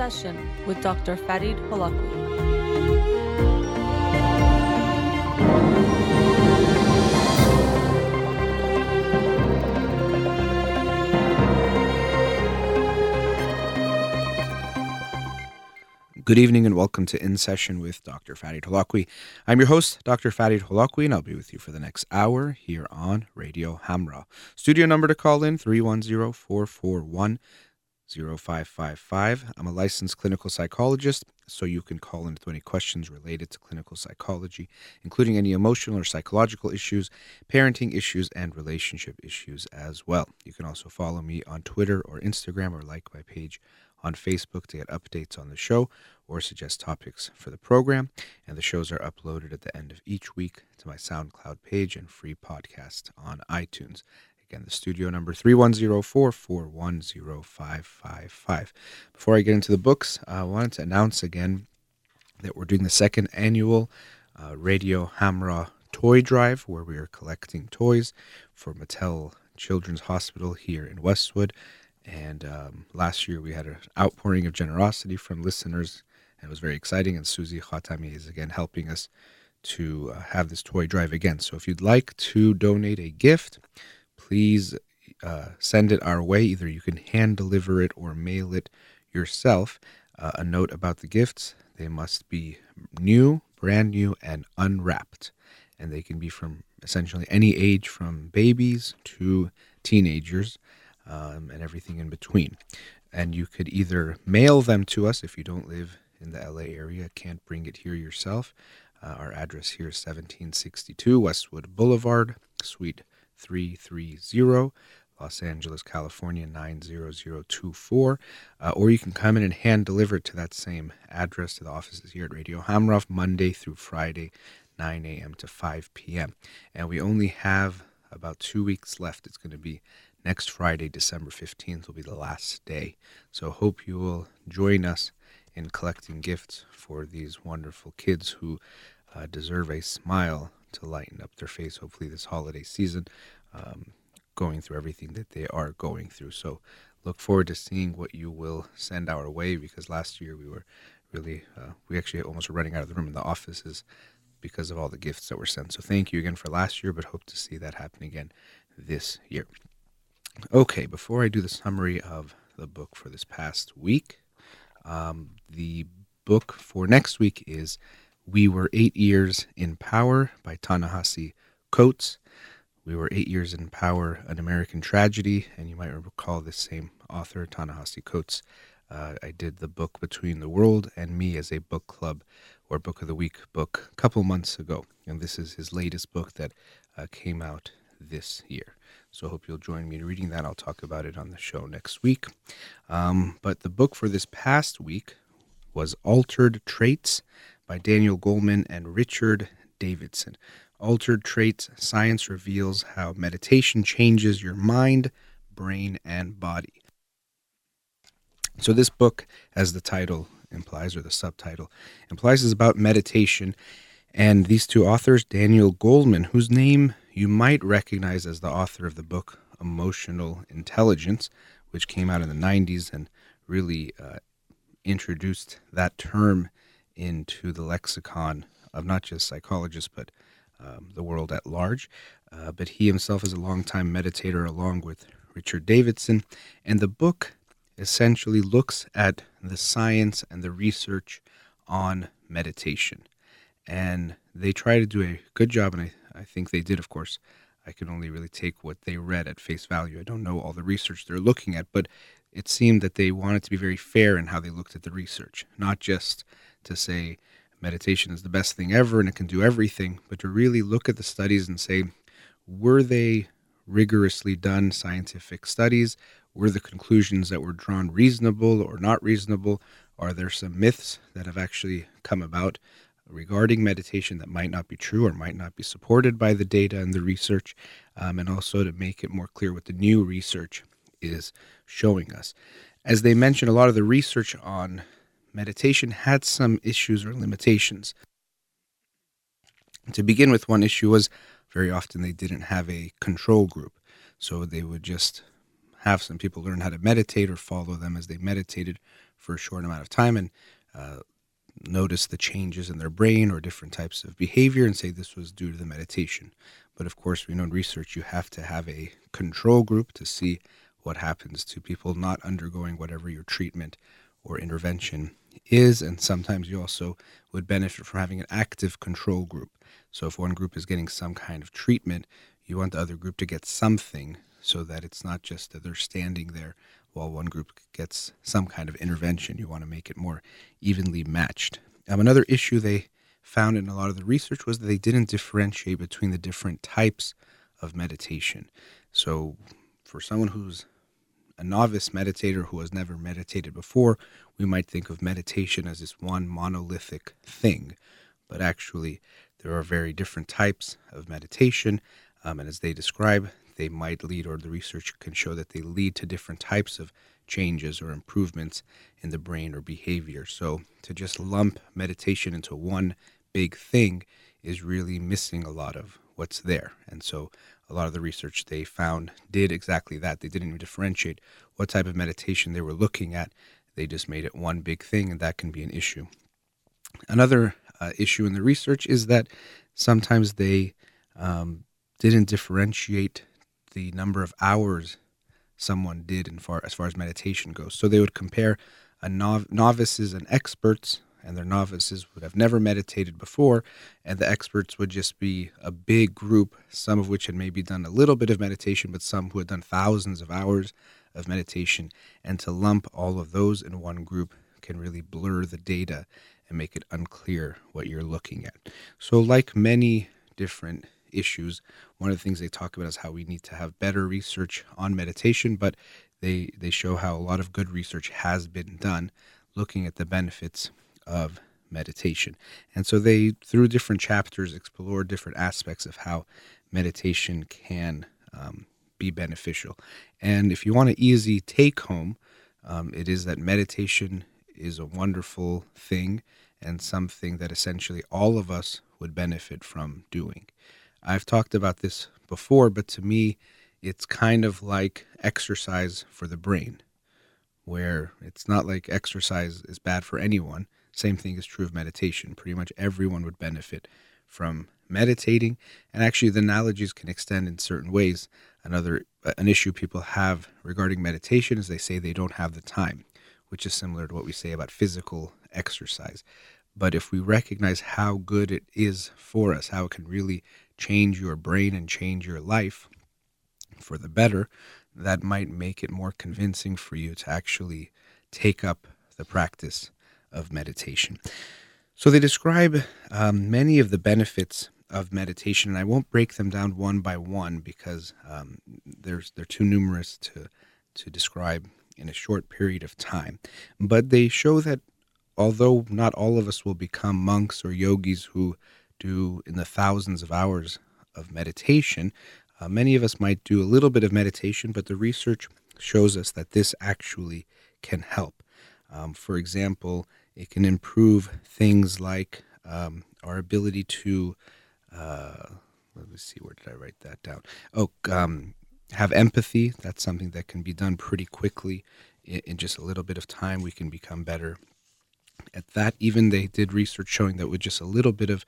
Session with Dr. Farid Holakwi. Good evening and welcome to In Session with Dr. Farid Holakwi. I'm your host, Dr. Farid Holakwi, and I'll be with you for the next hour here on Radio Hamra. Studio number to call in 310 441 0555. I'm a licensed clinical psychologist, so you can call in with any questions related to clinical psychology, including any emotional or psychological issues, parenting issues, and relationship issues as well. You can also follow me on Twitter or Instagram or like my page on Facebook to get updates on the show or suggest topics for the program. And the shows are uploaded at the end of each week to my SoundCloud page and free podcast on iTunes. Again, the studio number 310-441-0555. Before I get into the books, I wanted to announce again that we're doing the second annual uh, Radio Hamra toy drive where we are collecting toys for Mattel Children's Hospital here in Westwood. And um, last year we had an outpouring of generosity from listeners, and it was very exciting. And Susie Khatami is again helping us to uh, have this toy drive again. So if you'd like to donate a gift, please uh, send it our way. Either you can hand deliver it or mail it yourself. Uh, a note about the gifts they must be new, brand new, and unwrapped. And they can be from essentially any age from babies to teenagers um, and everything in between. And you could either mail them to us if you don't live in the LA area, can't bring it here yourself. Uh, our address here is 1762 Westwood Boulevard, Suite 330, Los Angeles, California 90024. Uh, or you can come in and hand deliver it to that same address to the offices here at Radio Hamra Monday through Friday, 9 a.m. to 5 p.m. And we only have about two weeks left. It's going to be next Friday, December 15th, will be the last day. So hope you will join us in collecting gifts for these wonderful kids who uh, deserve a smile to lighten up their face, hopefully, this holiday season, um, going through everything that they are going through. So look forward to seeing what you will send our way because last year we were really, uh, we actually almost were running out of the room in the offices because of all the gifts that were sent. So thank you again for last year, but hope to see that happen again this year. Okay, before I do the summary of the book for this past week, um, the book for next week is We Were Eight Years in Power by Ta-Nehisi Coates. We Were Eight Years in Power, An American Tragedy, and you might recall this same author, Ta-Nehisi Coates. Uh, I did the book Between the World and Me as a book club or book of the week book a couple months ago, and this is his latest book that uh, came out this year. So I hope you'll join me in reading that. I'll talk about it on the show next week. Um, but the book for this past week was Altered Traits by Daniel Goleman and Richard Davidson. Altered Traits Science Reveals How Meditation Changes Your Mind, Brain, and Body. So, this book, as the title implies, or the subtitle implies, is about meditation. And these two authors, Daniel Goleman, whose name you might recognize as the author of the book Emotional Intelligence, which came out in the 90s and really uh, introduced that term into the lexicon of not just psychologists, but um, the world at large. Uh, but he himself is a longtime meditator along with Richard Davidson. And the book essentially looks at the science and the research on meditation. And they try to do a good job, and I, I think they did, of course. I can only really take what they read at face value. I don't know all the research they're looking at, but it seemed that they wanted to be very fair in how they looked at the research, not just to say meditation is the best thing ever and it can do everything, but to really look at the studies and say, were they rigorously done scientific studies? Were the conclusions that were drawn reasonable or not reasonable? Are there some myths that have actually come about regarding meditation that might not be true or might not be supported by the data and the research? Um, and also to make it more clear what the new research is showing us. As they mentioned, a lot of the research on meditation had some issues or limitations. To begin with, one issue was very often they didn't have a control group. So they would just have some people learn how to meditate or follow them as they meditated for a short amount of time and uh, notice the changes in their brain or different types of behavior and say this was due to the meditation. But of course, we know in research you have to have a control group to see what happens to people not undergoing whatever your treatment or intervention is. And sometimes you also would benefit from having an active control group. So if one group is getting some kind of treatment, you want the other group to get something so that it's not just that they're standing there while one group gets some kind of intervention. You want to make it more evenly matched. Um, another issue they found in a lot of the research was that they didn't differentiate between the different types of meditation. So, for someone who's a novice meditator who has never meditated before, we might think of meditation as this one monolithic thing. But actually, there are very different types of meditation. Um, and as they describe, they might lead, or the research can show that they lead to different types of changes or improvements in the brain or behavior. So to just lump meditation into one big thing is really missing a lot of what's there. And so a lot of the research they found did exactly that. They didn't even differentiate what type of meditation they were looking at. They just made it one big thing, and that can be an issue. Another uh, issue in the research is that sometimes they um, didn't differentiate the number of hours someone did in far as far as meditation goes. So they would compare a nov- novices and experts, and their novices would have never meditated before, and the experts would just be a big group, some of which had maybe done a little bit of meditation, but some who had done thousands of hours of meditation. And to lump all of those in one group can really blur the data and make it unclear what you're looking at. So, like many different issues. One of the things they talk about is how we need to have better research on meditation, but they they show how a lot of good research has been done looking at the benefits of meditation. And so they through different chapters explore different aspects of how meditation can um, be beneficial. And if you want an easy take home, um, it is that meditation is a wonderful thing and something that essentially all of us would benefit from doing. I've talked about this before, but to me, it's kind of like exercise for the brain, where it's not like exercise is bad for anyone. Same thing is true of meditation. Pretty much everyone would benefit from meditating, and actually, the analogies can extend in certain ways. Another uh, an issue people have regarding meditation is they say they don't have the time, which is similar to what we say about physical exercise. But if we recognize how good it is for us, how it can really change your brain and change your life for the better, that might make it more convincing for you to actually take up the practice of meditation. So they describe um, many of the benefits of meditation, and I won't break them down one by one because um, there's they're too numerous to to describe in a short period of time. But they show that although not all of us will become monks or yogis who do in the thousands of hours of meditation. Uh, many of us might do a little bit of meditation, but the research shows us that this actually can help. Um, for example, it can improve things like um, our ability to, uh, let me see, where did I write that down? Oh, um, have empathy. That's something that can be done pretty quickly. In, in just a little bit of time, we can become better at that. Even they did research showing that with just a little bit of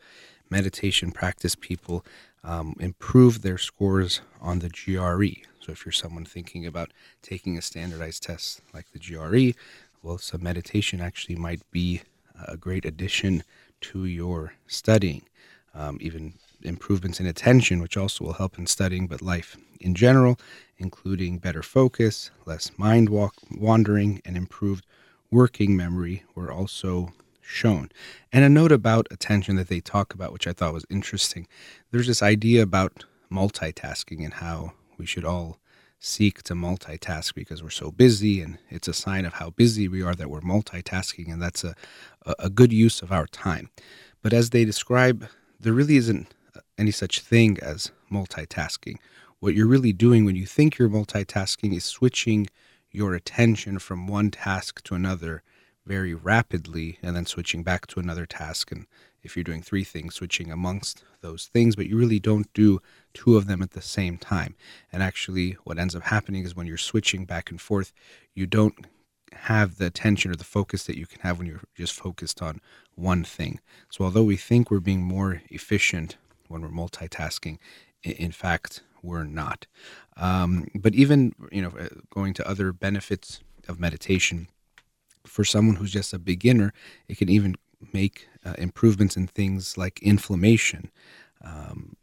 meditation practice, people um, improve their scores on the GRE. So if you're someone thinking about taking a standardized test like the GRE, well, some meditation actually might be a great addition to your studying. Um, even improvements in attention, which also will help in studying, but life in general, including better focus, less mind walk, wandering, and improved working memory, were also shown. And a note about attention that they talk about, which I thought was interesting. There's this idea about multitasking and how we should all seek to multitask because we're so busy and it's a sign of how busy we are that we're multitasking and that's a, a good use of our time but as they describe there really isn't any such thing as multitasking what you're really doing when you think you're multitasking is switching your attention from one task to another very rapidly and then switching back to another task. And if you're doing three things, switching amongst those things, but you really don't do two of them at the same time. And actually, what ends up happening is when you're switching back and forth, you don't have the attention or the focus that you can have when you're just focused on one thing. So, although we think we're being more efficient when we're multitasking, in fact, we're not. Um, but even you know, uh, going to other benefits of meditation, for someone who's just a beginner, it can even make uh, improvements in things like inflammation. Um,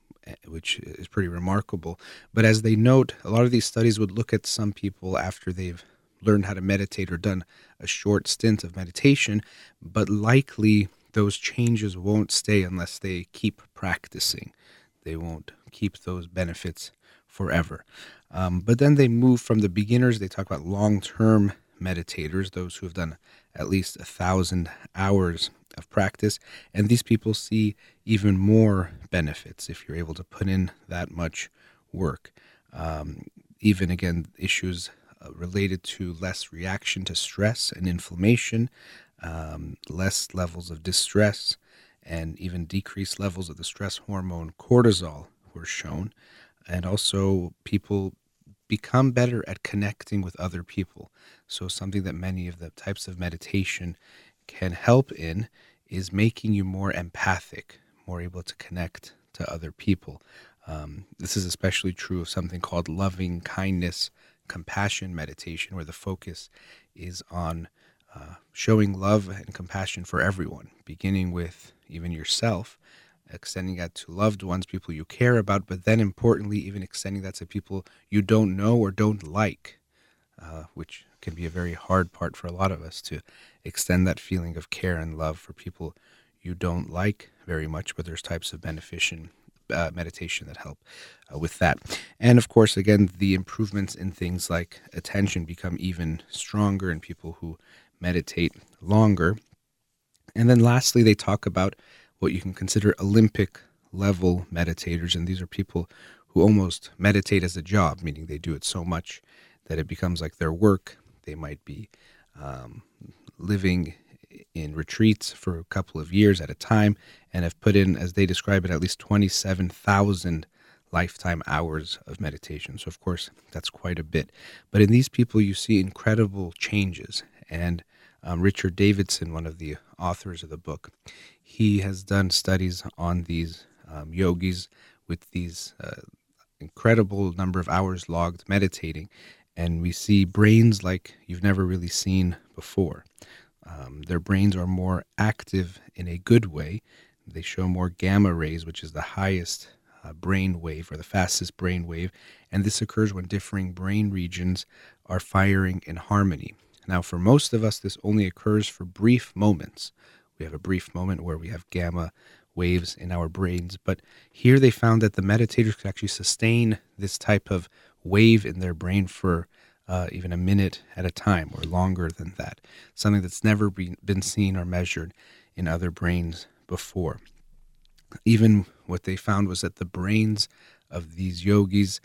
which is pretty remarkable. But as they note, a lot of these studies would look at some people after they've learned how to meditate or done a short stint of meditation, but likely those changes won't stay unless they keep practicing. They won't keep those benefits forever. Um, but then they move from the beginners, they talk about long term meditators, those who have done at least a thousand hours of practice. And these people see even more benefits if you're able to put in that much work. Um, even again, issues uh, related to less reaction to stress and inflammation, um, less levels of distress, and even decreased levels of the stress hormone cortisol were shown. And also, people become better at connecting with other people. So, something that many of the types of meditation can help in is making you more empathic, more able to connect to other people. Um, this is especially true of something called loving kindness compassion meditation, where the focus is on uh, showing love and compassion for everyone, beginning with even yourself, extending that to loved ones, people you care about, but then importantly, even extending that to people you don't know or don't like, uh, which can be a very hard part for a lot of us to extend that feeling of care and love for people you don't like very much, but there's types of beneficent uh, meditation that help uh, with that. And of course, again, the improvements in things like attention become even stronger in people who meditate longer. And then lastly, they talk about what you can consider Olympic level meditators. And these are people who almost meditate as a job, meaning they do it so much that it becomes like their work. They might be um, living in retreats for a couple of years at a time and have put in, as they describe it, at least 27,000 lifetime hours of meditation. So, of course, that's quite a bit. But in these people, you see incredible changes. And um, Richard Davidson, one of the authors of the book, he has done studies on these um, yogis with these uh, incredible number of hours logged meditating. And we see brains like you've never really seen before. Um, their brains are more active in a good way. They show more gamma rays, which is the highest uh, brain wave or the fastest brain wave. And this occurs when differing brain regions are firing in harmony. Now, for most of us, this only occurs for brief moments. We have a brief moment where we have gamma waves in our brains. But here they found that the meditators could actually sustain this type of wave in their brain for uh, even a minute at a time or longer than that, something that's never be, been seen or measured in other brains before. Even what they found was that the brains of these yogis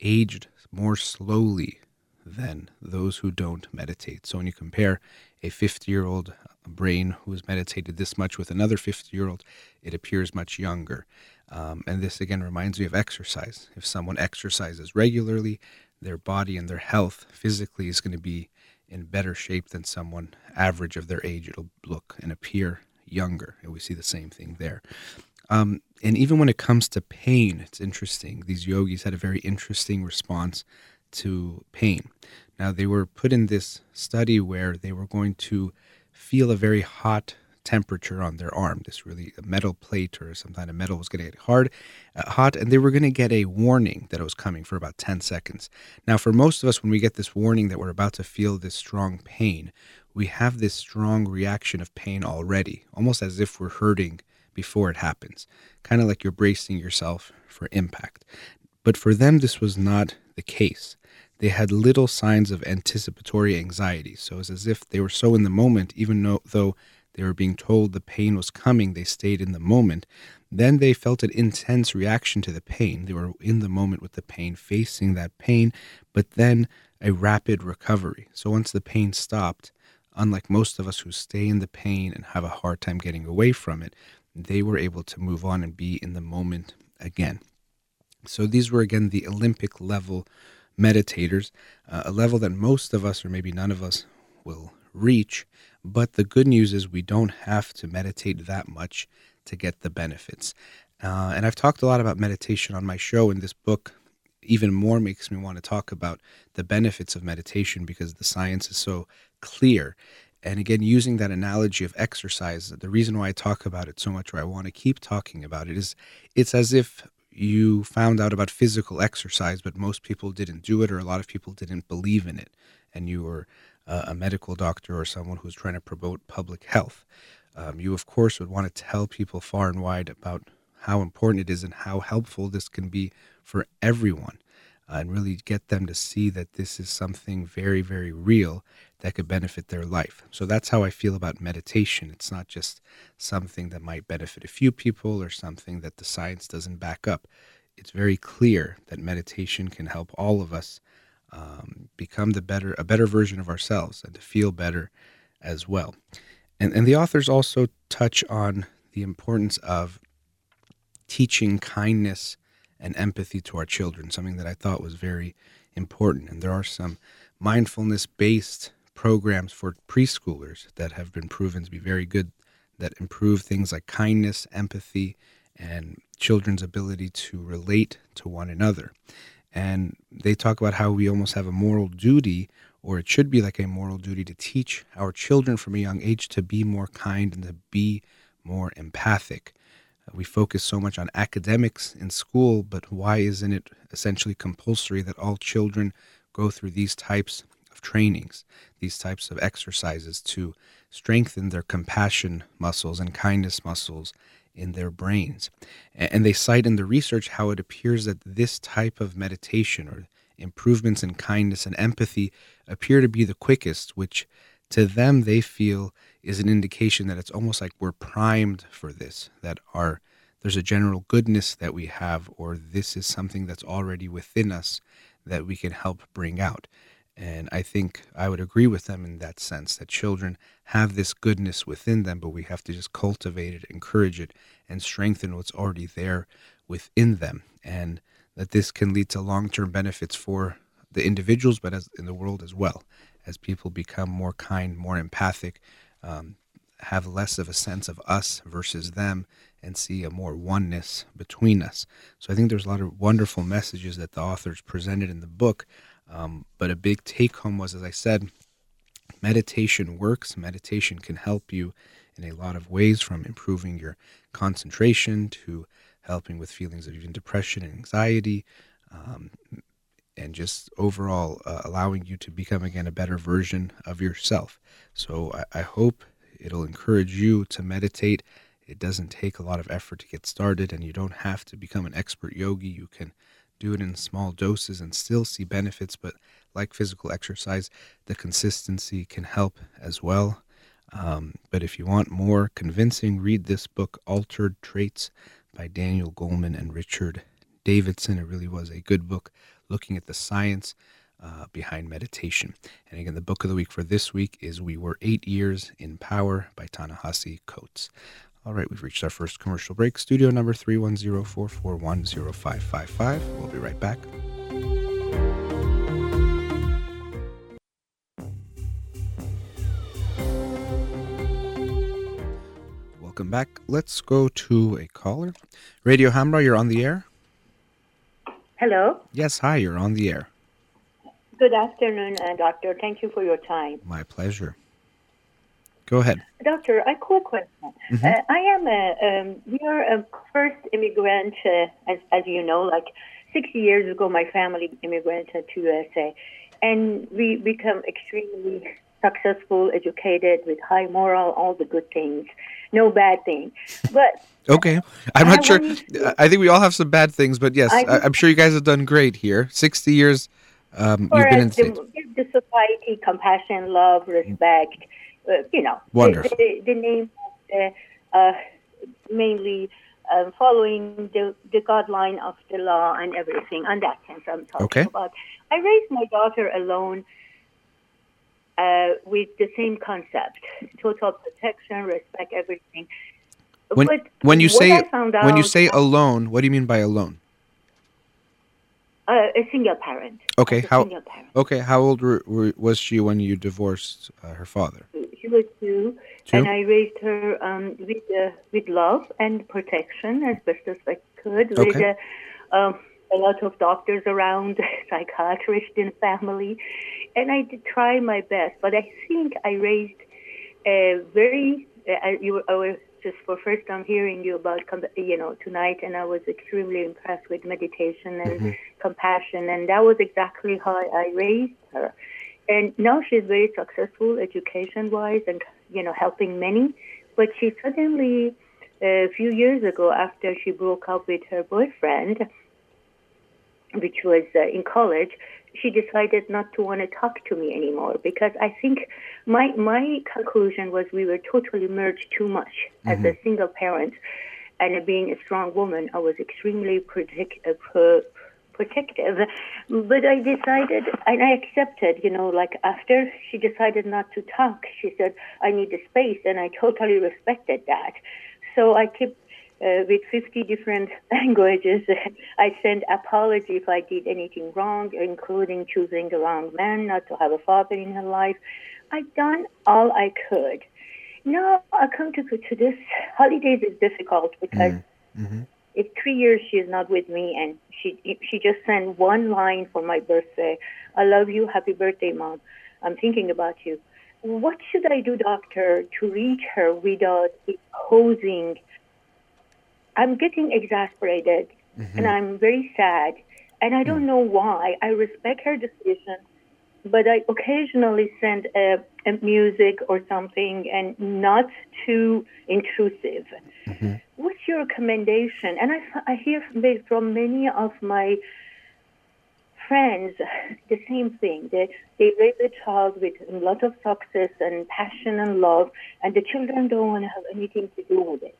aged more slowly than those who don't meditate. So when you compare a 50 year old brain who has meditated this much with another 50 year old, it appears much younger. Um, and this again reminds me of exercise. If someone exercises regularly, their body and their health physically is going to be in better shape than someone average of their age. It'll look and appear younger. And we see the same thing there. Um, and even when it comes to pain, it's interesting. These yogis had a very interesting response to pain. Now, they were put in this study where they were going to feel a very hot temperature on their arm. This really a metal plate or some kind of metal was going to get hard, uh, hot, and they were going to get a warning that it was coming for about 10 seconds. Now, for most of us, when we get this warning that we're about to feel this strong pain, we have this strong reaction of pain already, almost as if we're hurting before it happens, kind of like you're bracing yourself for impact. But for them, this was not the case. They had little signs of anticipatory anxiety. So it's as if they were so in the moment, even though they were being told the pain was coming, they stayed in the moment. Then they felt an intense reaction to the pain. They were in the moment with the pain, facing that pain, but then a rapid recovery. So once the pain stopped, unlike most of us who stay in the pain and have a hard time getting away from it, they were able to move on and be in the moment again. So these were again the Olympic level meditators, uh, a level that most of us, or maybe none of us, will reach. But the good news is we don't have to meditate that much to get the benefits. Uh, and I've talked a lot about meditation on my show, and this book even more makes me want to talk about the benefits of meditation because the science is so clear. And again, using that analogy of exercise, the reason why I talk about it so much, or I want to keep talking about it, is it's as if you found out about physical exercise, but most people didn't do it, or a lot of people didn't believe in it, and you were uh, a medical doctor or someone who's trying to promote public health. Um, you, of course, would want to tell people far and wide about how important it is and how helpful this can be for everyone, uh, and really get them to see that this is something very, very real that could benefit their life. So that's how I feel about meditation. It's not just something that might benefit a few people or something that the science doesn't back up. It's very clear that meditation can help all of us um, become the better, a better version of ourselves, and to feel better as well. And and the authors also touch on the importance of teaching kindness and empathy to our children, something that I thought was very important. And there are some mindfulness based programs for preschoolers that have been proven to be very good that improve things like kindness, empathy, and children's ability to relate to one another. And they talk about how we almost have a moral duty, or it should be like a moral duty, to teach our children from a young age to be more kind and to be more empathic. Uh, we focus so much on academics in school, but why isn't it essentially compulsory that all children go through these types of trainings, these types of exercises to strengthen their compassion muscles and kindness muscles in their brains? And they cite in the research how it appears that this type of meditation or improvements in kindness and empathy appear to be the quickest, which to them they feel is an indication that it's almost like we're primed for this, that our there's a general goodness that we have, or this is something that's already within us that we can help bring out. And I think I would agree with them in that sense that children have this goodness within them, but we have to just cultivate it, encourage it, and strengthen what's already there within them. And that this can lead to long term benefits for the individuals, but as in the world as well, as people become more kind, more empathic, um, have less of a sense of us versus them and see a more oneness between us. So I think there's a lot of wonderful messages that the authors presented in the book. Um, but a big take home was, as I said, meditation works. Meditation can help you in a lot of ways, from improving your concentration to helping with feelings of even depression and anxiety, um, and just overall uh, allowing you to become again a better version of yourself. So I, I hope it'll encourage you to meditate. It doesn't take a lot of effort to get started, and you don't have to become an expert yogi. You can do it in small doses and still see benefits, but like physical exercise, the consistency can help as well. Um, but if you want more convincing, read this book, Altered Traits by Daniel Goleman and Richard Davidson. It really was a good book looking at the science uh, behind meditation. And again, the book of the week for this week is We Were Eight Years in Power by Ta-Nehisi Coates. All right, we've reached our first commercial break. Studio number 310-441-0555. We'll be right back. Welcome back. Let's go to a caller. Radio Hamra, you're on the air. Hello. Yes, hi, you're on the air. Good afternoon, uh, Doctor. Thank you for your time. My pleasure. Go ahead. Doctor, a quick question. Mhm. Uh, I am a, um, we are a first immigrant, uh, as, as you know, like 60 years ago, my family immigrated to USA. And we become extremely successful, educated, with high moral, all the good things, no bad thing. But Okay. I'm I not sure. to- I think we all have some bad things, but yes, I- I, I'm sure you guys have done great here. 60 years um, you've been in the, give the society compassion, love, respect, uh, you know, the- Wonderful. The, the, name of the, uh, mainly uh, following the, the guideline of the law and everything. On that sense, I'm talking Okay. about. I raised my daughter alone uh, with the same concept: total protection, respect, everything. When, But when you say when you say alone, what do you mean by alone? Uh, a single parent. Okay, how single parent. okay? How old were, were, was she when you divorced uh, her father? She was two, Two? and I raised her um, with uh, with love and protection as best as I could. With Okay. uh, um, a lot of doctors around, psychiatrists in the family, and I did try my best. But I think I raised a very. Uh, you were, I was just for first time hearing you about you know tonight, and I was extremely impressed with meditation and mm-hmm. compassion, and that was exactly how I raised her. And now she's very successful education wise and you know helping many but she suddenly a few years ago after she broke up with her boyfriend which was uh, in college she decided not to want to talk to me anymore because i think my my conclusion was we were totally merged too much as a single parent and being a strong woman i was extremely protect, uh, pro, protective. But i decided and i accepted you know like after she decided not to talk she said i need a space and i totally respected that. So i kept uh, with 50 different languages. I sent apology if I did anything wrong, including choosing the wrong man, not to have a father in her life. I've done all I could. Now I come to, to this holidays is difficult because if three years she is not with me and she she just sent one line for my birthday, I love you, happy birthday, mom. I'm thinking about you. What should I do, doctor, to reach her without imposing? I'm getting exasperated mm-hmm. and I'm very sad and I don't mm. know why. I respect her decision, but I occasionally send a, a music or something and not too intrusive. Mm-hmm. What's your recommendation? And I, I hear from, from many of my friends the same thing. They, they raise a child with a lot of success and passion and love, and the children don't want to have anything to do with it.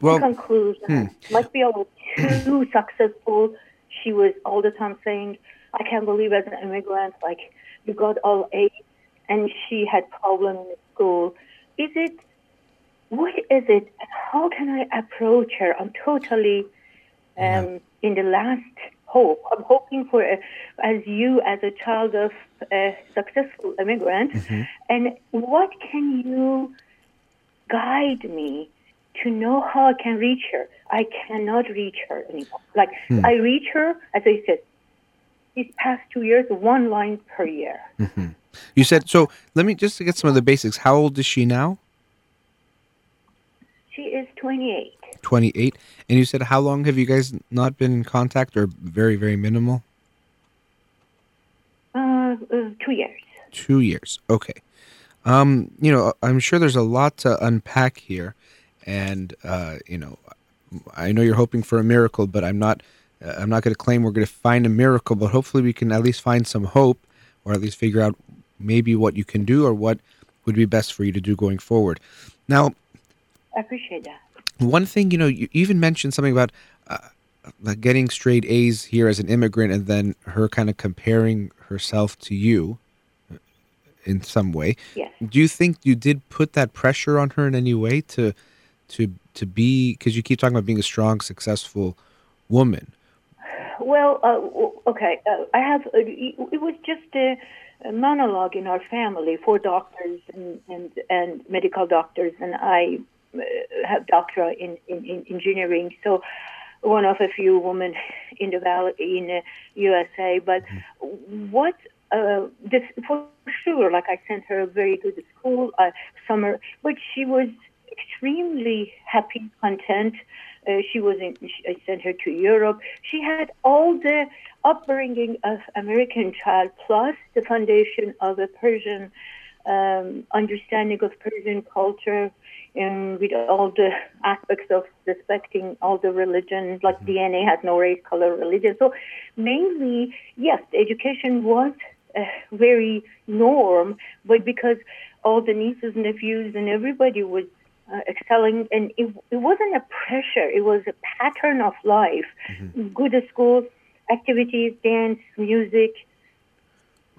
Well, In conclusion, must be I was too successful. She was all the time saying, "I can't believe as an immigrant, like you got all A's," and she had problem in school. Is it? What is it? How can I approach her? I'm totally um, in the last hope. I'm hoping for, a, as you, as a child of a successful immigrant, and what can you guide me to know how I can reach her? I cannot reach her anymore. Like I reach her, as I said, these past two years, one line per year. you said so. Let me just to get some of the basics. How old is she now? She is 28. 28. And you said how long have you guys not been in contact or very, very minimal? Uh, uh, two years. Two years. Okay. Um, you know, I'm sure there's a lot to unpack here. And, uh, you know, I know you're hoping for a miracle, but I'm not. Uh, I'm not going to claim we're going to find a miracle, but hopefully we can at least find some hope, or at least figure out maybe what you can do or what would be best for you to do going forward. Now, I appreciate that. one thing you know you even mentioned something about uh, like getting straight a's here as an immigrant and then her kind of comparing herself to you uh, in some way Yes. do you think you did put that pressure on her in any way to to to be because you keep talking about being a strong successful woman Well, uh, okay. Uh, I have. Uh, it was just a, a monologue in our family for doctors and and, and medical doctors, and I uh, have doctorate in, in, in engineering. So, one of a few women in the valley in uh, USA. But what? Uh, this for sure. Like I sent her a very good school uh, summer, but she was extremely happy, content. Uh, she was in. I sent her to Europe. She had all the upbringing of American child plus the foundation of a Persian um, understanding of Persian culture, and with all the aspects of respecting all the religions, like DNA has no race, color, religion. So mainly, yes, education was uh, very norm, but because all the nieces, nephews, and everybody was uh, excelling, and it, it wasn't a pressure; it was a pattern of life. Good school activities, dance, music,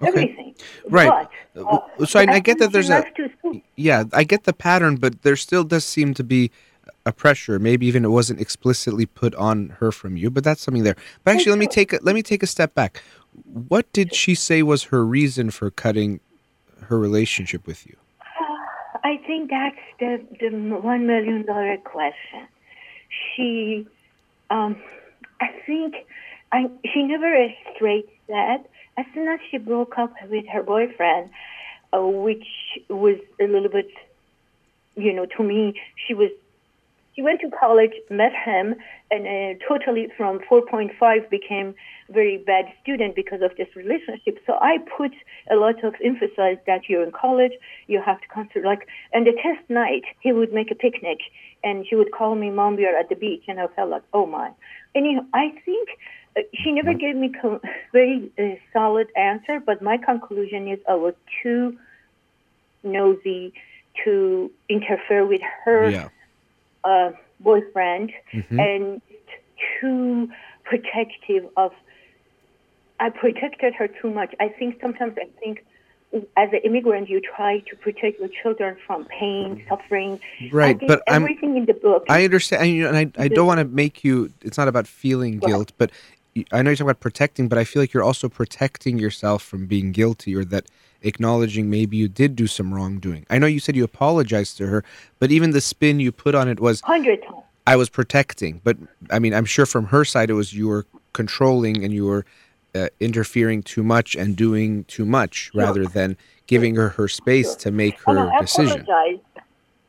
Okay. everything. Right. But, Uh, so I- I get that there's a- left to school- yeah i get the pattern but there still does seem to be a pressure. Maybe even it wasn't explicitly put on her from you, but that's something there. But actually, let me take a, let me take a step back. What did she say was her reason for cutting her relationship with you? I think that's the the one million dollar question. She, um, I think, I she never straight said. As soon as she broke up with her boyfriend, uh, which was a little bit, you know, to me, she was she went to college, met him, and uh, totally from 4.5 became very bad student because of this relationship. So I put a lot of emphasis that you're in college, you have to consider like, and the test night, he would make a picnic and she would call me, mom, we are at the beach. And I felt like, oh my. Anyhow, I think uh, she never gave me co- very uh, solid answer, but my conclusion is I was too nosy to interfere with her Yeah. Uh, boyfriend Mhm. and too protective of I protected her too much. I think sometimes I think as an immigrant you try to protect your children from pain, suffering. I Right, think but I'm everything in the book I understand, and, you know, and I, I don't want to make you. It's not about feeling guilt, but I know you're talking about protecting, but I feel like you're also protecting yourself from being guilty, or that acknowledging maybe you did do some wrongdoing. I know you said you apologized to her, but even the spin you put on it was hundred times. I was protecting. But I mean, I'm sure from her side it was you were controlling and you were uh, interfering too much and doing too much rather than giving her her space to make And her I decision. apologize.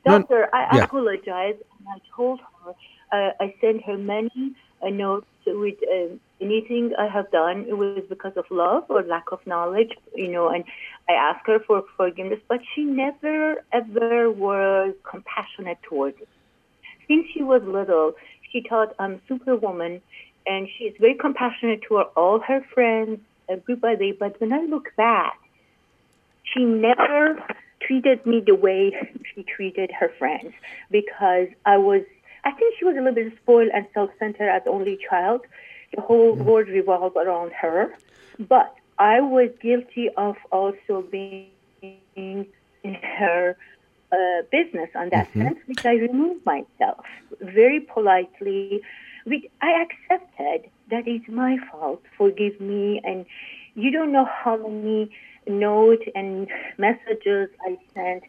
No, Doctor, I yeah. apologize. And I told her, uh, I sent her many uh, notes with uh, anything I have done. It was because of love or lack of knowledge, you know, and I asked her for forgiveness, but she never, ever was compassionate towards me. Since she was little, she thought I'm um, superwoman, and she is very compassionate toward all her friends, everybody. But when I look back, she never treated me the way she treated her friends because I was, I think she was a little bit spoiled and self-centered as only child. The whole world revolved around her. But I was guilty of also being in her uh, business on that sense, which I removed myself very politely. Which I accepted that is my fault. Forgive me. And you don't know how many notes and messages I sent.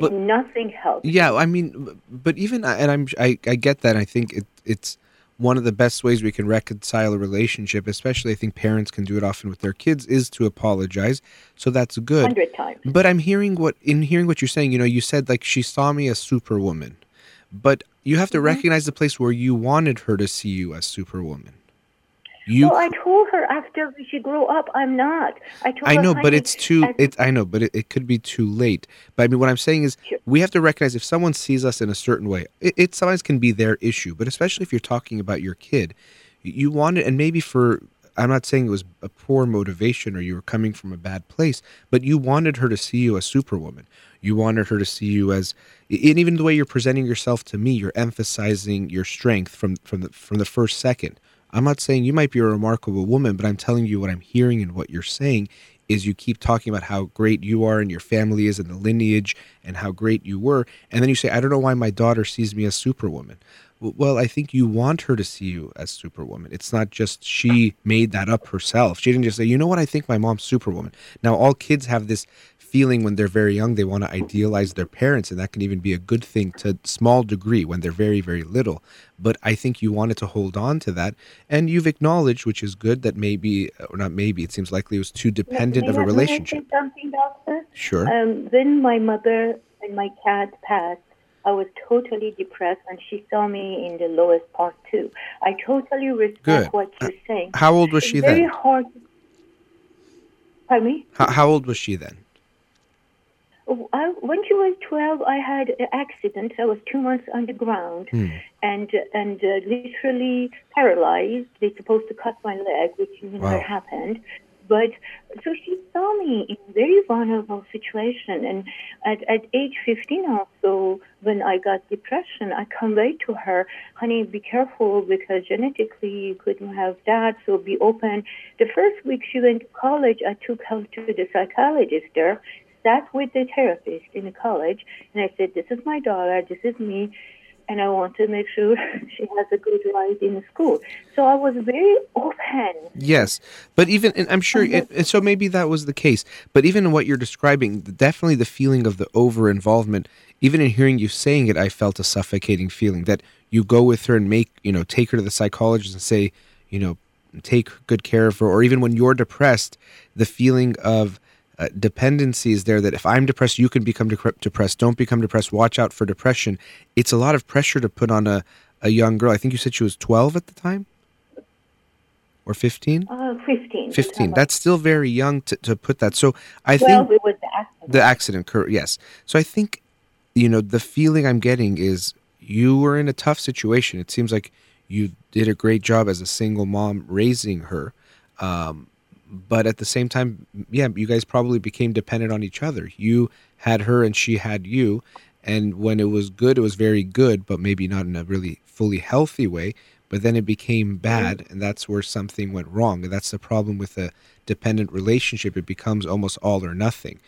But- Nothing helped. Yeah, I mean, but even and I'm I, I get that. I think it it's one of the best ways we can reconcile a relationship, especially I think parents can do it often with their kids, is to apologize. So that's good. Hundred times. But I'm hearing what in hearing what you're saying. You know, you said like she saw me as superwoman, but you have to Mm-hmm. recognize the place where you wanted her to see you as superwoman. You, So I told her after she grew up, I'm not. I told her I her, know, but it's too. as- It I know, but it, it could be too late. But I mean, what I'm saying is, Sure. we have to recognize if someone sees us in a certain way, it, it sometimes can be their issue. But especially if you're talking about your kid, you want it, and maybe for. I'm not saying it was a poor motivation or you were coming from a bad place, but you wanted her to see you as superwoman. You wanted her to see you as, and even the way you're presenting yourself to me, you're emphasizing your strength from from the from the first second. I'm not saying you might be a remarkable woman, but I'm telling you what I'm hearing and what you're saying is you keep talking about how great you are and your family is and the lineage and how great you were. And then you say, I don't know why my daughter sees me as superwoman. Well, I think you want her to see you as superwoman. It's not just she made that up herself. She didn't just say, you know what, I think my mom's superwoman. Now, all kids have this feeling when they're very young, they want to idealize their parents, and that can even be a good thing to small degree when they're very, very little. But I think you wanted to hold on to that, and you've acknowledged, which is good, that maybe, or not maybe, it seems likely it was too dependent of a may I say relationship. something, doctor? Sure. Um, when my mother and my cat passed, I was totally depressed, and she saw me in the lowest part too. I totally respect Good. what you're saying. How old was It's she very then? hard. Pardon me? How, how old was she then? I, when she was 12, I had an accident. I was two months underground Hmm. and and uh, literally paralyzed. They're supposed to cut my leg, which never Wow. happened. But so she saw me in a very vulnerable situation. And at, at age 15 also, when I got depression, I conveyed to her, honey, be careful because genetically you couldn't have that, so be open. The first week she went to college, I took her to the psychologist there sat with the therapist in the college and I said, This is my daughter, this is me, and I want to make sure she has a good life in school. So I was very open. Yes, but even and I'm sure, uh-huh. and, and so maybe that was the case. But even in what you're describing, definitely the feeling of the over involvement. Even in hearing you saying it, I felt a suffocating feeling that you go with her and make you know take her to the psychologist and say you know take good care of her, or even when you're depressed, the feeling of uh, dependency is there that if I'm depressed, you can become dec- depressed. Don't become depressed. Watch out for depression. It's a lot of pressure to put on a, a young girl. I think you said she was 12 at the time or 15? Uh, 15. 15. That's still very young to, to put that. So I well, think it was the accident. the accident, yes. So I think, you know, the feeling I'm getting is you were in a tough situation. It seems like you did a great job as a single mom raising her. Um, but at the same time, yeah, you guys probably became dependent on each other. You had her and she had you. And when it was good, it was very good, but maybe not in a really fully healthy way. But then it became bad, and that's where something went wrong. And that's the problem with a dependent relationship. It becomes almost all or nothing.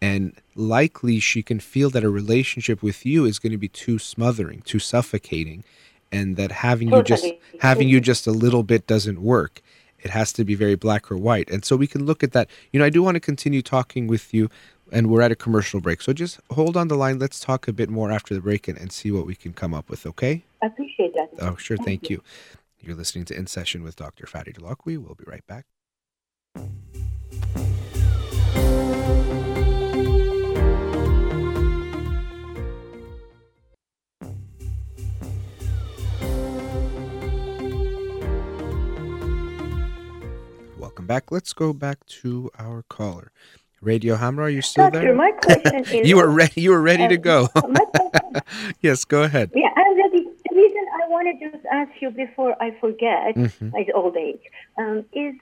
And likely she can feel that a relationship with you is going to be too smothering, too suffocating, and that having you just having you just a little bit doesn't work. It has to be very black or white. And so we can look at that. You know, I do want to continue talking with you, and we're at a commercial break. So just hold on the line. Let's talk a bit more after the break and, and see what we can come up with, okay? I appreciate that. Oh, sure. Thank Thank you. you. You're listening to In Session with Dr. Fadi Delacqui. We'll be right back. Back. Let's go back to our caller. Radio Hamra, are you still Doctor, there? my question is. you were ready. You were ready to go. yes, go ahead. yeah, I'm ready. The reason I want to just ask you before I forget, Mhm. like old age, um, is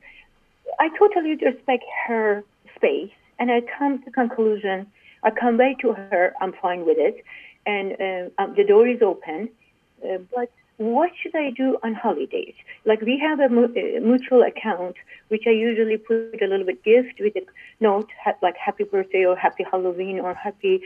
I totally respect her space, and I come to conclusion. I convey to her, I'm fine with it, and uh, um, the door is open. Uh, but what should I do on holidays? Like we have a mu- uh, mutual account, which I usually put a little bit gift with a note, ha- like happy birthday or happy Halloween or happy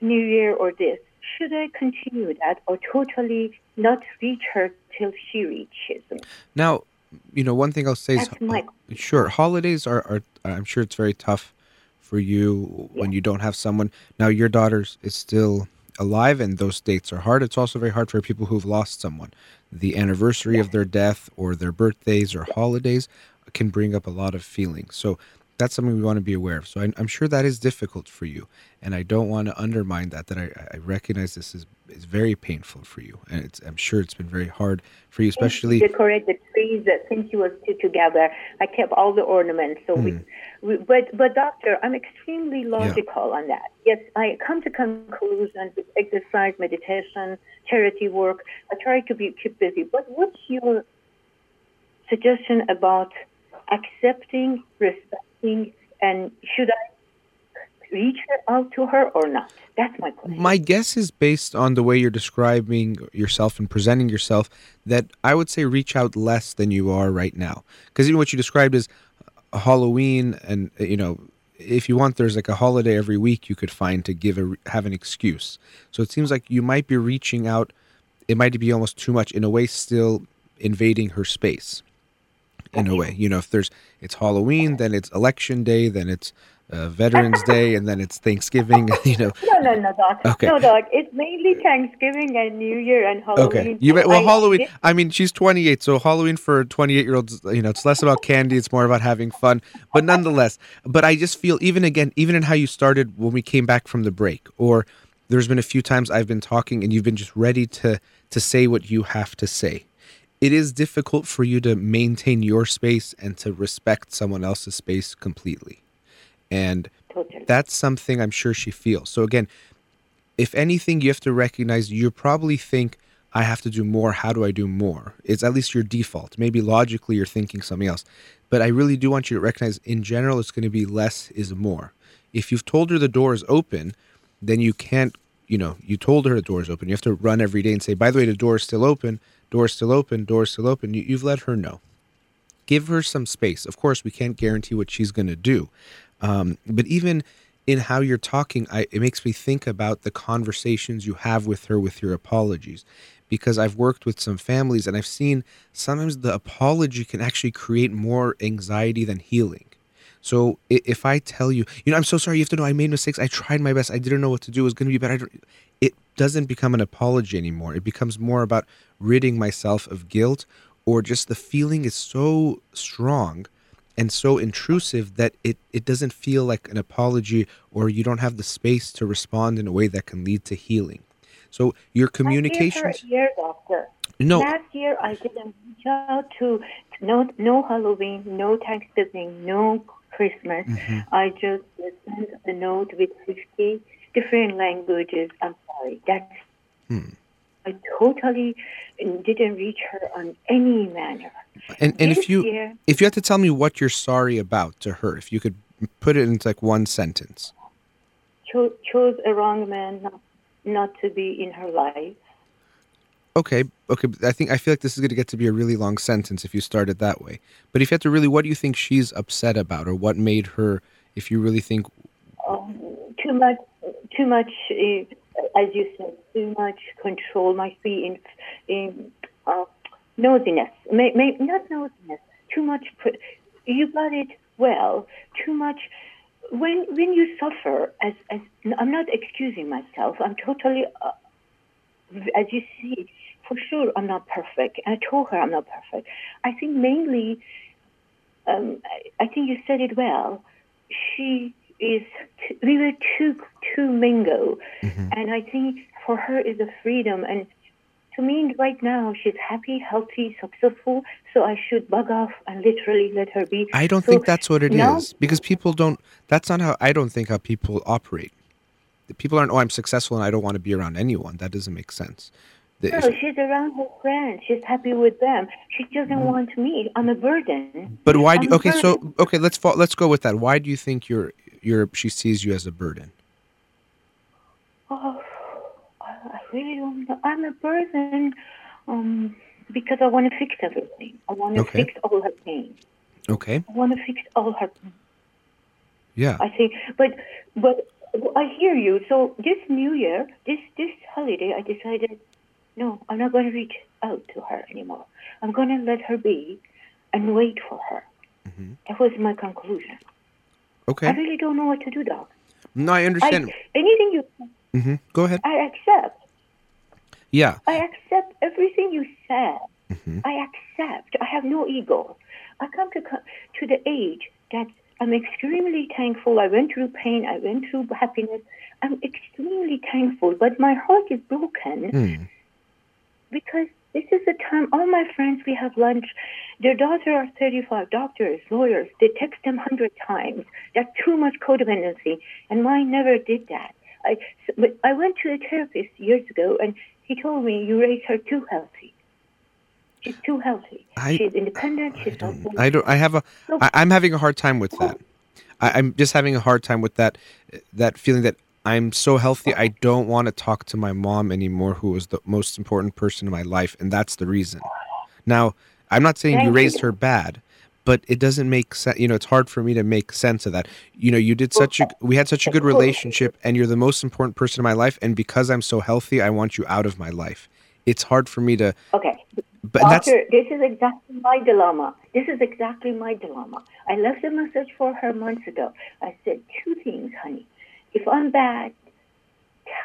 New Year or this. Should I continue that or totally not reach her till she reaches me? Now, you know, one thing I'll say is That's my Sure. Holidays are, are I'm sure it's very tough for you when you don't have someone. Now your daughter's is still alive and those dates are hard. It's also very hard for people who've lost someone. The anniversary of their death or their birthdays or holidays can bring up a lot of feelings. So that's something we want to be aware of. So I, I'm sure that is difficult for you, and I don't want to undermine that. That I, I recognize this is is very painful for you, and it's I'm sure it's been very hard for you, especially. decorate the trees that since you was two together. I kept all the ornaments. So we, Hmm. we, but but doctor, I'm extremely logical on that. Yes, I come to conclusion with exercise, meditation, charity work. I try to be keep busy. But what's your suggestion about accepting, respecting, and should I reach out to her or not? That's my question. My guess is based on the way you're describing yourself and presenting yourself that I would say reach out less than you are right now. Because even what you described is Halloween, and uh, you know, if you want, there's like a holiday every week you could find to give a have an excuse. So it seems like you might be reaching out. It might be almost too much in a way, still invading her space. In a way, you know, if there's it's Halloween, then it's election day, then it's uh, Veterans Day, and then it's Thanksgiving. You know, No, no, no, doc. Okay. No, doc. It's mainly Thanksgiving and New Year and Halloween. Okay. You bet, well, I- Halloween. I mean, she's 28, so Halloween for 28 year olds, you know, it's less about candy, it's more about having fun. But nonetheless, but I just feel even again, even in how you started when we came back from the break, or there's been a few times I've been talking and you've been just ready to to say what you have to say. It is difficult for you to maintain your space and to respect someone else's space completely. And Totally. that's something I'm sure she feels. So again, if anything, you have to recognize you probably think I have to do more. How do I do more? It's at least your default. Maybe logically you're thinking something else. But I really do want you to recognize in general it's going to be less is more. If you've told her the door is open, then you can't, you know, you told her the door is open. You have to run every day and say, by the way, the door is still open, door still open, door still open. You, you've let her know. Give her some space. Of course, we can't guarantee what she's going to do. Um, but even in how you're talking, I, it makes me think about the conversations you have with her with your apologies. Because I've worked with some families and I've seen sometimes the apology can actually create more anxiety than healing. So if I tell you, you know, I'm so sorry, you have to know I made mistakes. I tried my best. I didn't know what to do. It was going to be better. It doesn't become an apology anymore. It becomes more about ridding myself of guilt or just the feeling is so strong and so intrusive that it, it doesn't feel like an apology or you don't have the space to respond in a way that can lead to healing. So your I gave communications a year, doctor. no Last year, I didn't reach out to no no Halloween, no Thanksgiving, no Christmas. Mm-hmm. I just sent a note with fifty different languages. I'm sorry. That's Hmm. I totally didn't reach her on any manner. and, and if you year- if you had to tell me what you're sorry about to her, if you could put it into like one sentence. Cho- chose a wrong man not, not to be in her life. Okay, okay. I think I feel like this is going to get to be a really long sentence if you start it that way. But if you had to really, what do you think she's upset about, or what made her? If you really think, um, too much, too much, uh, as you said, too much control might be in, in uh, nosiness. May, may, not nosiness. Too much. You got it well. Too much. When when you suffer, as as I'm not excusing myself. I'm totally, uh, as you see, for sure I'm not perfect. I told her I'm not perfect. I think mainly, um, I, I think you said it well she is t- we were too too mingle mm-hmm. and i think for her is a freedom and to me right now she's happy healthy successful so i should bug off and literally let her be I don't So think that's what it is now- because people don't. That's not how I don't think how people operate. The people aren't. Oh, I'm successful and I don't want to be around anyone. That doesn't make sense. No, she's around her friends. She's happy with them. She doesn't mm-hmm. want me. I'm a burden. but why do? Okay, so okay, let's fall, let's go with that. Why do you think you're you're she sees you as a burden? Oh, I I really don't know. I'm a burden um, because I want to fix everything. I want to Okay. fix all her pain. Okay, I want to fix all her yeah, I think, but but I hear you. So this New Year, this this holiday, I decided, no, I'm not going to reach out to her anymore. I'm going to let her be, and wait for her. Mm-hmm. That was my conclusion. I really don't know what to do, Doc. No, I I, understand. anything you, hmm Go ahead. I accept. Yeah, I accept everything you said. Mm-hmm. I accept. I have no ego. I come to to the age that I'm extremely thankful. I went through pain. I went through happiness. I'm extremely thankful, but my heart is broken Hmm. because this is the time. All my friends, we have lunch. Their daughters are 35, doctors, lawyers. They text them hundred times. That's too much codependency, and mine never did that. I, but I went to a therapist years ago, and he told me you raise her too healthy. She's too healthy. I- she's independent. I She's don't. helpful. I don't. I have a. I, I'm having a hard time with that. I'm just having a hard time with that. That feeling that I'm so healthy. I don't want to talk to my mom anymore, who was the most important person in my life, and that's the reason. Now, I'm not saying you raised you. her bad, but it doesn't make sense. You know, it's hard for me to make sense of that. You know, you did such a. We had such a good relationship, and you're the most important person in my life. And because I'm so healthy, I want you out of my life. It's hard for me to. Okay. But that's. Doctor, this is exactly my dilemma. This is exactly my dilemma. I left a message for her months ago. I said two things, honey. If I'm bad,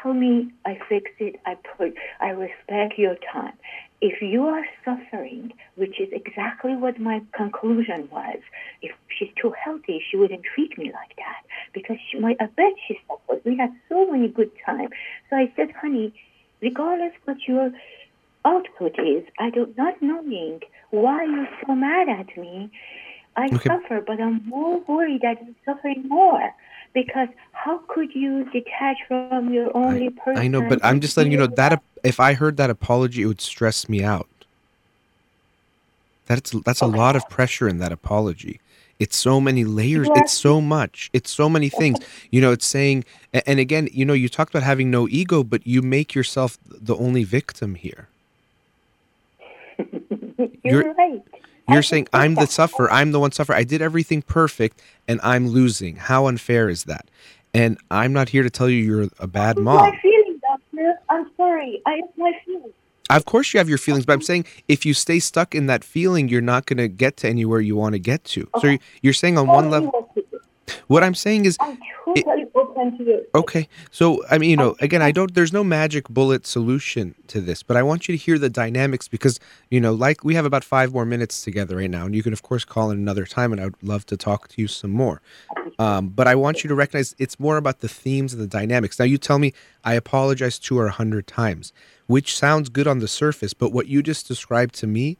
tell me I fix it. I put. I respect your time. If you are suffering, which is exactly what my conclusion was, if she's too healthy, she wouldn't treat me like that because she might. I bet she suffered. We had so many good times. So I said, honey, regardless what your output is, I do not knowing why you're so mad at me. I Okay. suffer, but I'm more worried that you're suffering more. Because how could you detach from your only person? I know, but I'm just letting you know that if I heard that apology, it would stress me out. That's that's a lot of pressure in that apology. It's so many layers. Are- It's so much. It's so many things. You know, it's saying, and again, you know, you talked about having no ego, but you make yourself the only victim here. You're, you're- right. You're saying I'm the sufferer. I'm the one sufferer. I did everything perfect, and I'm losing. How unfair is that? And I'm not here to tell you you're a bad mom. my feeling, doctor. I'm sorry. I it's my feeling. Of course, you have your feelings, but I'm saying if you stay stuck in that feeling, you're not going to get to anywhere you want to get to. So you're saying on one level, what to do. what I'm saying is I'm totally open to. Okay. So, I mean, you know, again, I don't, there's no magic bullet solution to this, but I want you to hear the dynamics because, you know, like we have about five more minutes together right now, and you can, of course, call in another time, and I would love to talk to you some more. Um, but I want you to recognize it's more about the themes and the dynamics. Now, you tell me, I apologize to her a hundred times, which sounds good on the surface, but what you just described to me,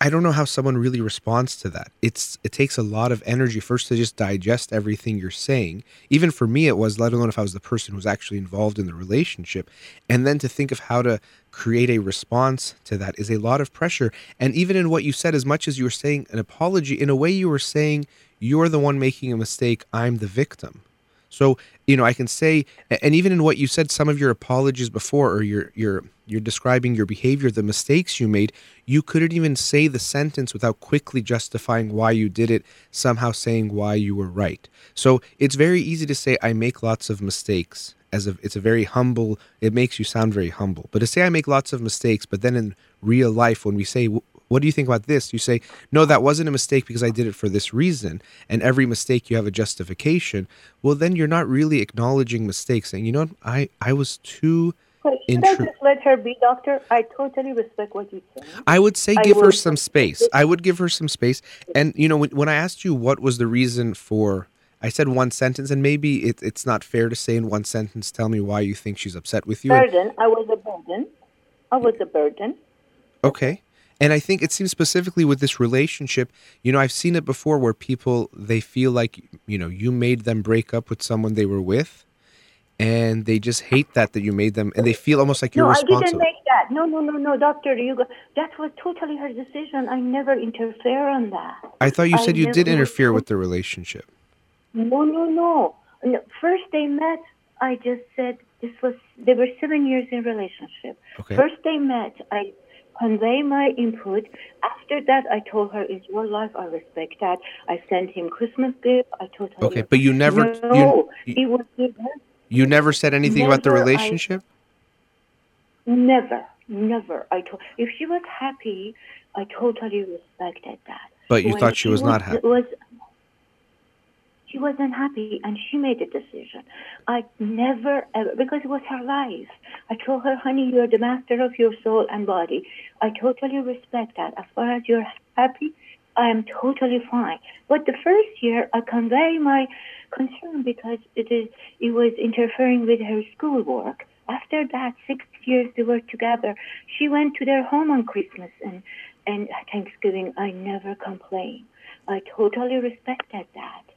I- don't know how someone really responds to that. It's it takes a lot of energy first to just digest everything you're saying. Even for me, it was let alone if I was the person who's actually involved in the relationship, and then to think of how to create a response to that is a lot of pressure. And even in what you said, as much as you were saying an apology, in a way you were saying you're the one making a mistake, I'm the victim. So you know, I can say, and even in what you said, some of your apologies before, or your your you're describing your behavior, the mistakes you made, you couldn't even say the sentence without quickly justifying why you did it, somehow saying why you were right. So it's very easy to say I make lots of mistakes. As a, it's a very humble. It makes you sound very humble. But to say I make lots of mistakes, but then in real life, when we say "Wh- what do you think about this? You say, no, that wasn't a mistake because I did it for this reason. And every mistake you have a justification. Well, then you're not really acknowledging mistakes. Saying, you know, what? I I was too. Should I just let her be, doctor? I totally respect what you say. I would say give her some space. I would give her some space. And you know, when, when I asked you what was the reason for, I said one sentence, and maybe it, it's not fair to say in one sentence. Tell me why you think she's upset with you. And- Burden. I was a burden. I was a burden. Okay. And I think it seems specifically with this relationship, you know, I've seen it before where people they feel like, you know, you made them break up with someone they were with and they just hate that that you made them and they feel almost like you're no, I didn't make that. No, no, no, no, doctor. You go, that was totally her decision. I never interfere on that. I thought you I said you did interfere with the relationship. No, no, no. no. First they met. I just said this was. They were seven years in relationship. Okay. First they met. I convey my input. After that, I told her it's your life. I respect that. I sent him Christmas gift. I told her. Okay, but you never No, you, it was never, you never said anything about the Never, I- relationship? never, never. I told if she was happy, I totally respected that. But you When thought she was not happy. Was, she was unhappy and she made a decision. I never ever because it was her life. I told her, honey, you're the master of your soul and body. I totally respect that. As far as you're happy, I am totally fine. But the first year, I convey my concern because it is it was interfering with her schoolwork. After that, six years they were together. She went to their home on Christmas and and Thanksgiving. I never complained. I totally respected that.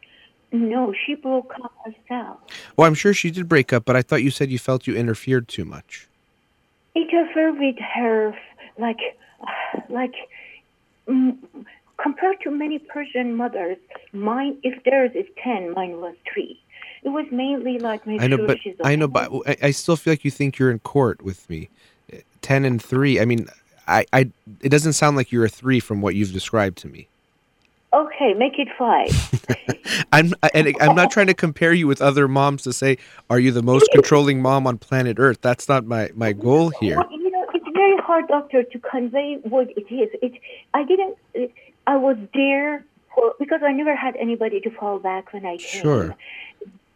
No, she broke up herself. Well, I'm sure she did break up, but I thought you said you felt you interfered too much. Interfere with her, like, like, mm, compared to many Persian mothers, mine, if theirs is 10, mine was 3. It was mainly like make I know, sure but she's I know, but I, I still feel like you think you're in court with me. Ten and three. I mean, I, I. It doesn't sound like you're a three from what you've described to me. Okay, make it 5. I'm, and I'm not trying to compare you with other moms to say, are you the most controlling mom on planet Earth? That's not my my goal here. Well, you know, it's very hard, doctor, to convey what it is. It, I didn't. I was there for because I never had anybody to fall back when I came. Sure.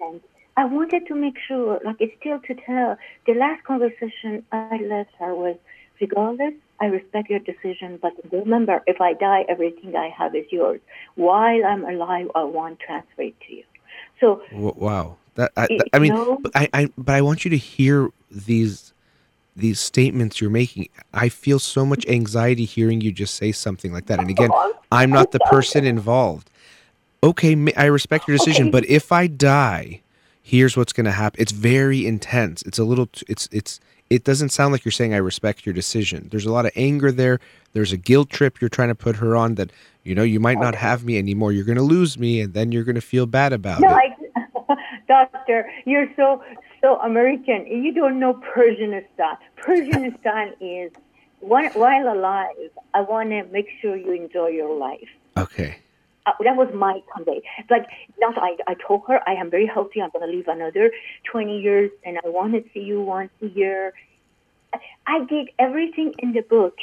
And I wanted to make sure, like, it's still to tell. The last conversation I left her was, regardless, I respect your decision, but remember, if I die, everything I have is yours. While I'm alive, I want to transfer it to you. So Wow. That I, I mean, no. but I, I but I want you to hear these these statements you're making. I feel so much anxiety hearing you just say something like that. And again, oh, I'm not the person involved. Okay, I respect your decision, Okay. but if I die, here's what's going to happen. It's very intense. It's a little. It's it's. It doesn't sound like you're saying I respect your decision. There's a lot of anger there. There's a guilt trip you're trying to put her on that you know you might not have me anymore. You're going to lose me, and then you're going to feel bad about No, it. I, doctor, you're so so American. You don't know Persianistan. Persianistan is one, while alive. I want to make sure you enjoy your life. Okay. Uh, that was my Sunday. Like, not I, I told her I am very healthy. I'm going to live another 20 years, and I want to see you once a year. I did everything in the book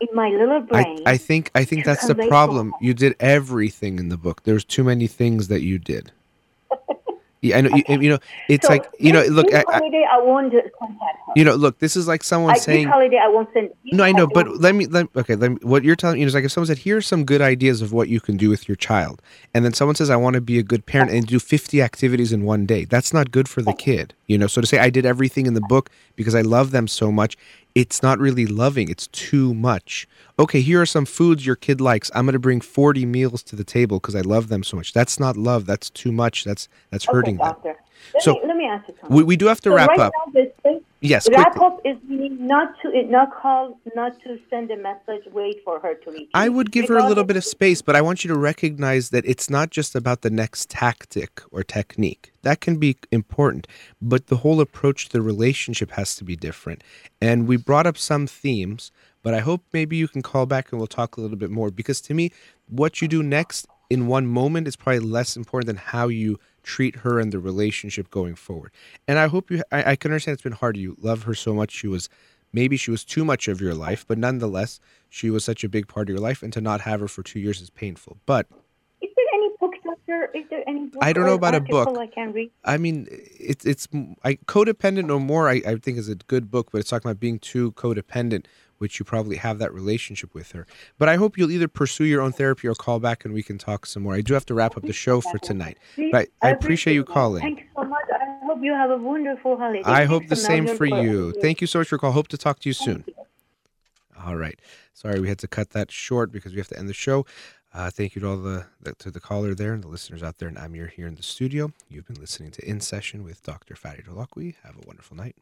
in my little brain. I, I think I think that's the problem. home. You did everything in the book. There's too many things that you did. Yeah, I know. You, you know, it's So like you know. Look, I, I, holiday I won't contact her. you know, look. This is like someone I, saying. holiday I won't send. No, I know, but let me, let okay, let me, what you're telling me is like if someone said, "Here's some good ideas of what you can do with your child," and then someone says, "I want to be a good parent and do 50 activities in one day," that's not good for the kid, you know. So to say I did everything in the book because I love them so much, it's not really loving. It's too much. Okay, here are some foods your kid likes. I'm going to bring 40 meals to the table because I love them so much. That's not love. That's too much. That's that's okay, hurting them. Let, So, me, let me ask you something. We, we do have to so wrap right up. Now, Yes, wrap quickly. up is not to not call, not to send a message. Wait for her to reach. I would give her a little bit of space, but I want you to recognize that it's not just about the next tactic or technique. That can be important, but the whole approach to the relationship has to be different. And we brought up some themes, but I hope maybe you can call back and we'll talk a little bit more because to me, what you do next in one moment is probably less important than how you treat her and the relationship going forward. And I hope you, I, I can understand it's been hard. You love her so much. She was maybe she was too much of your life, but nonetheless, she was such a big part of your life, and to not have her for two years is painful. But Is there any book, doctor? Is there any book? I don't know about a book. I can read. I mean, it's it's I, codependent no more. I, I think is a good book, but it's talking about being too codependent, which you probably have that relationship with her. But I hope you'll either pursue your own therapy or call back and we can talk some more. I do have to wrap up the show for tonight, but I appreciate you calling. Thank you so much. I hope you have a wonderful holiday. I hope the same for you. Thank you so much for your call. Hope to talk to you soon. All right. Sorry, we had to cut that short because we have to end the show. Uh, thank you to all the, the to the caller there and the listeners out there, and Amir here here in the studio. You've been listening to In Session with Dr. Fadi Dolakwi. Have a wonderful night.